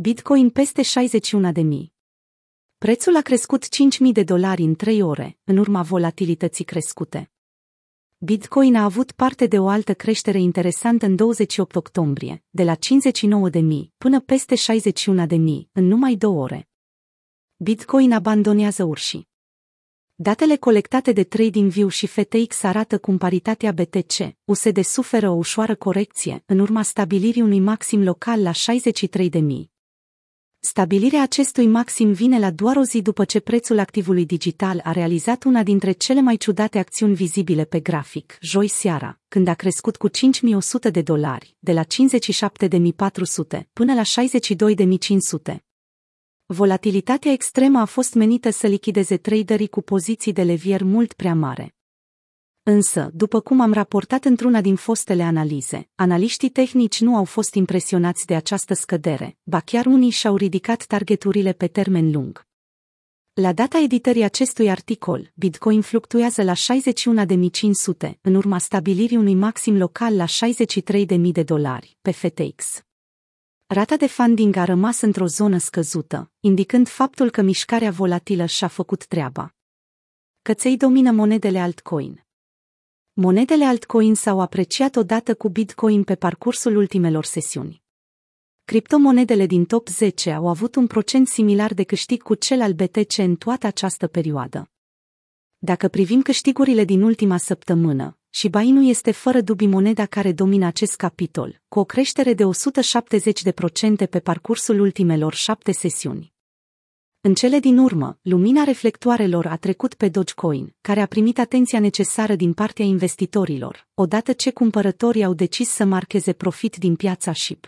Bitcoin peste 61 de mii. Prețul a crescut 5.000 de dolari în 3 ore, în urma volatilității crescute. Bitcoin a avut parte de o altă creștere interesantă în 28 octombrie, de la 59 de mii până peste 61 de mii în numai două ore. Bitcoin abandonează urșii. Datele colectate de TradingView și FTX arată cum paritatea BTC, USD suferă o ușoară corecție în urma stabilirii unui maxim local la 63 de mii. Stabilirea acestui maxim vine la doar o zi după ce prețul activului digital a realizat una dintre cele mai ciudate acțiuni vizibile pe grafic, joi seara, când a crescut cu 5100 de dolari, de la 57.400 până la 62.500. Volatilitatea extremă a fost menită să lichideze traderii cu poziții de levier mult prea mare. Însă, după cum am raportat într-una din fostele analize, analiștii tehnici nu au fost impresionați de această scădere, ba chiar unii și-au ridicat targeturile pe termen lung. La data editării acestui articol, Bitcoin fluctuează la 61.500, în urma stabilirii unui maxim local la 63.000 de dolari, pe FTX. Rata de funding a rămas într-o zonă scăzută, indicând faptul că mișcarea volatilă și-a făcut treaba. Căței domină monedele altcoin. Monedele altcoin s-au apreciat odată cu Bitcoin pe parcursul ultimelor sesiuni. Criptomonedele din top 10 au avut un procent similar de câștig cu cel al BTC în toată această perioadă. Dacă privim câștigurile din ultima săptămână, și Bainu este fără dubii moneda care domină acest capitol, cu o creștere de 170% pe parcursul ultimelor șapte sesiuni. În cele din urmă, lumina reflectoarelor a trecut pe Dogecoin, care a primit atenția necesară din partea investitorilor, odată ce cumpărătorii au decis să marcheze profit din piața SHIB.